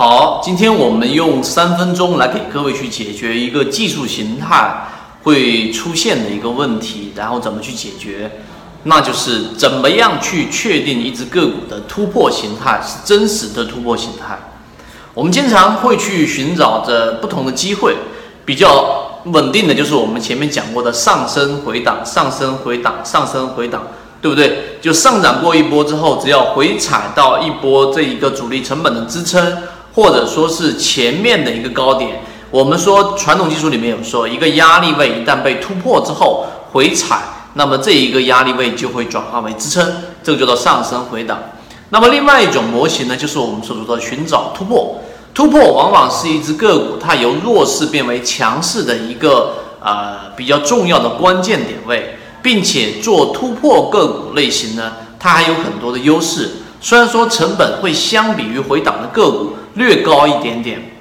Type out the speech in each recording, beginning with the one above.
好，今天我们用三分钟来给各位去解决一个技术形态会出现的一个问题，然后怎么去解决？那就是怎么样去确定一只个股的突破形态是真实的突破形态？我们经常会去寻找着不同的机会，比较稳定的就是我们前面讲过的上升回档、上升回档、上升回档。对不对？就上涨过一波之后，只要回踩到一波这一个主力成本的支撑，或者说是前面的一个高点，我们说传统技术里面有说，一个压力位一旦被突破之后回踩，那么这一个压力位就会转化为支撑，这个叫做上升回档。那么另外一种模型呢，就是我们所说的寻找突破，突破往往是一只个股它由弱势变为强势的一个呃比较重要的关键点位。并且做突破个股类型呢，它还有很多的优势。虽然说成本会相比于回档的个股略高一点点，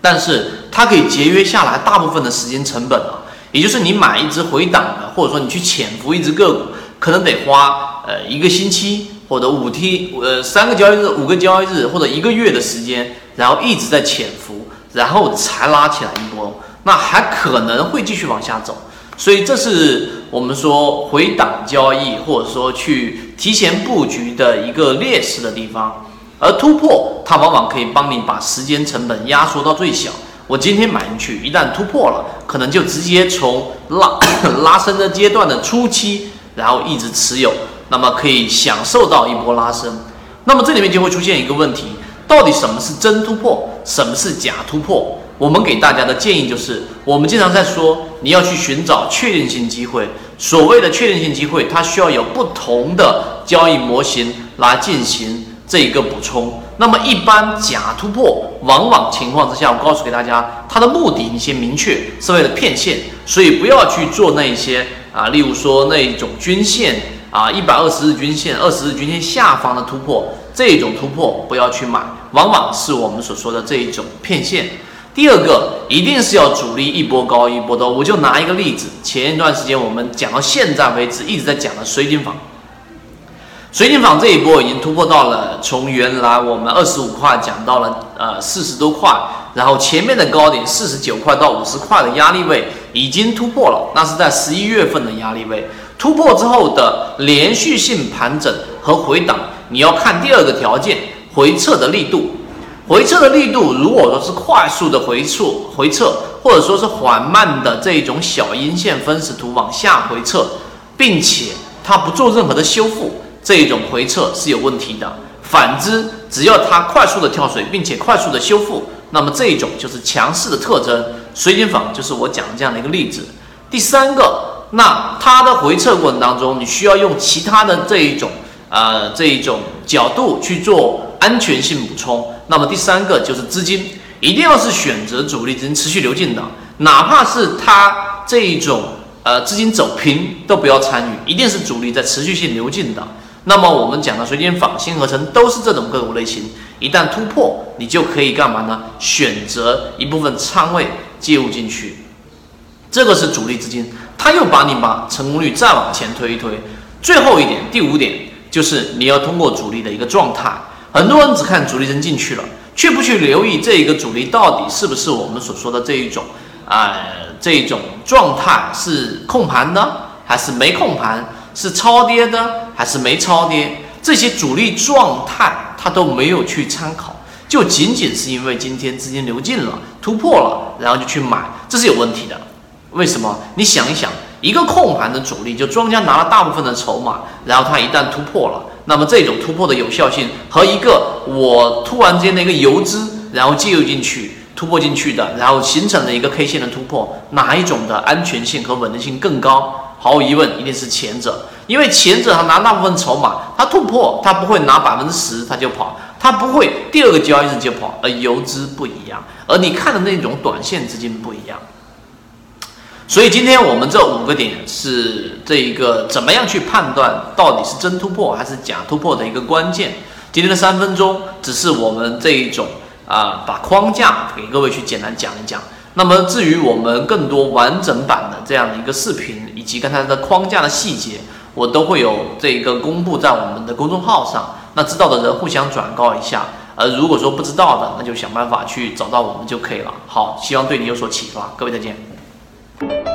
但是它可以节约下来大部分的时间成本啊。也就是你买一只回档的，或者说你去潜伏一只个股，可能得花呃一个星期或者五天呃三个交易日、五个交易日或者一个月的时间，然后一直在潜伏，然后才拉起来一波，那还可能会继续往下走。所以这是我们说回档交易，或者说去提前布局的一个劣势的地方。而突破它往往可以帮你把时间成本压缩到最小。我今天买进去，一旦突破了，可能就直接从拉 拉升的阶段的初期，然后一直持有，那么可以享受到一波拉升。那么这里面就会出现一个问题：到底什么是真突破，什么是假突破？我们给大家的建议就是，我们经常在说，你要去寻找确定性机会。所谓的确定性机会，它需要有不同的交易模型来进行这一个补充。那么，一般假突破，往往情况之下，我告诉给大家，它的目的你先明确，是为了骗线，所以不要去做那一些啊，例如说那一种均线啊，一百二十日均线、二十日均线下方的突破，这种突破不要去买，往往是我们所说的这一种骗线。第二个一定是要主力一波高一波多，我就拿一个例子，前一段时间我们讲到现在为止一直在讲的水晶坊，水晶坊这一波已经突破到了从原来我们二十五块讲到了呃四十多块，然后前面的高点四十九块到五十块的压力位已经突破了，那是在十一月份的压力位突破之后的连续性盘整和回档，你要看第二个条件回撤的力度。回撤的力度，如果说是快速的回撤，回撤，或者说是缓慢的这一种小阴线分时图往下回撤，并且它不做任何的修复，这一种回撤是有问题的。反之，只要它快速的跳水，并且快速的修复，那么这一种就是强势的特征。水晶坊就是我讲的这样的一个例子。第三个，那它的回撤过程当中，你需要用其他的这一种，呃，这一种角度去做。安全性补充，那么第三个就是资金，一定要是选择主力资金持续流进的，哪怕是它这一种呃资金走平都不要参与，一定是主力在持续性流进的。那么我们讲的水晶仿、新合成都是这种个股类型，一旦突破，你就可以干嘛呢？选择一部分仓位介入进去，这个是主力资金，它又把你把成功率再往前推一推。最后一点，第五点就是你要通过主力的一个状态。很多人只看主力真进去了，却不去留意这一个主力到底是不是我们所说的这一种，呃，这种状态是控盘呢还是没控盘，是超跌的还是没超跌，这些主力状态他都没有去参考，就仅仅是因为今天资金流进了，突破了，然后就去买，这是有问题的。为什么？你想一想，一个控盘的主力，就庄家拿了大部分的筹码，然后他一旦突破了。那么这种突破的有效性和一个我突然间的一个游资，然后介入进去突破进去的，然后形成了一个 K 线的突破，哪一种的安全性和稳定性更高？毫无疑问，一定是前者，因为前者他拿大部分筹码，他突破他不会拿百分之十他就跑，他不会第二个交易日就跑，而游资不一样，而你看的那种短线资金不一样。所以今天我们这五个点是这一个怎么样去判断到底是真突破还是假突破的一个关键。今天的三分钟只是我们这一种啊，把框架给各位去简单讲一讲。那么至于我们更多完整版的这样的一个视频以及刚才的框架的细节，我都会有这个公布在我们的公众号上。那知道的人互相转告一下。而如果说不知道的，那就想办法去找到我们就可以了。好，希望对你有所启发，各位再见。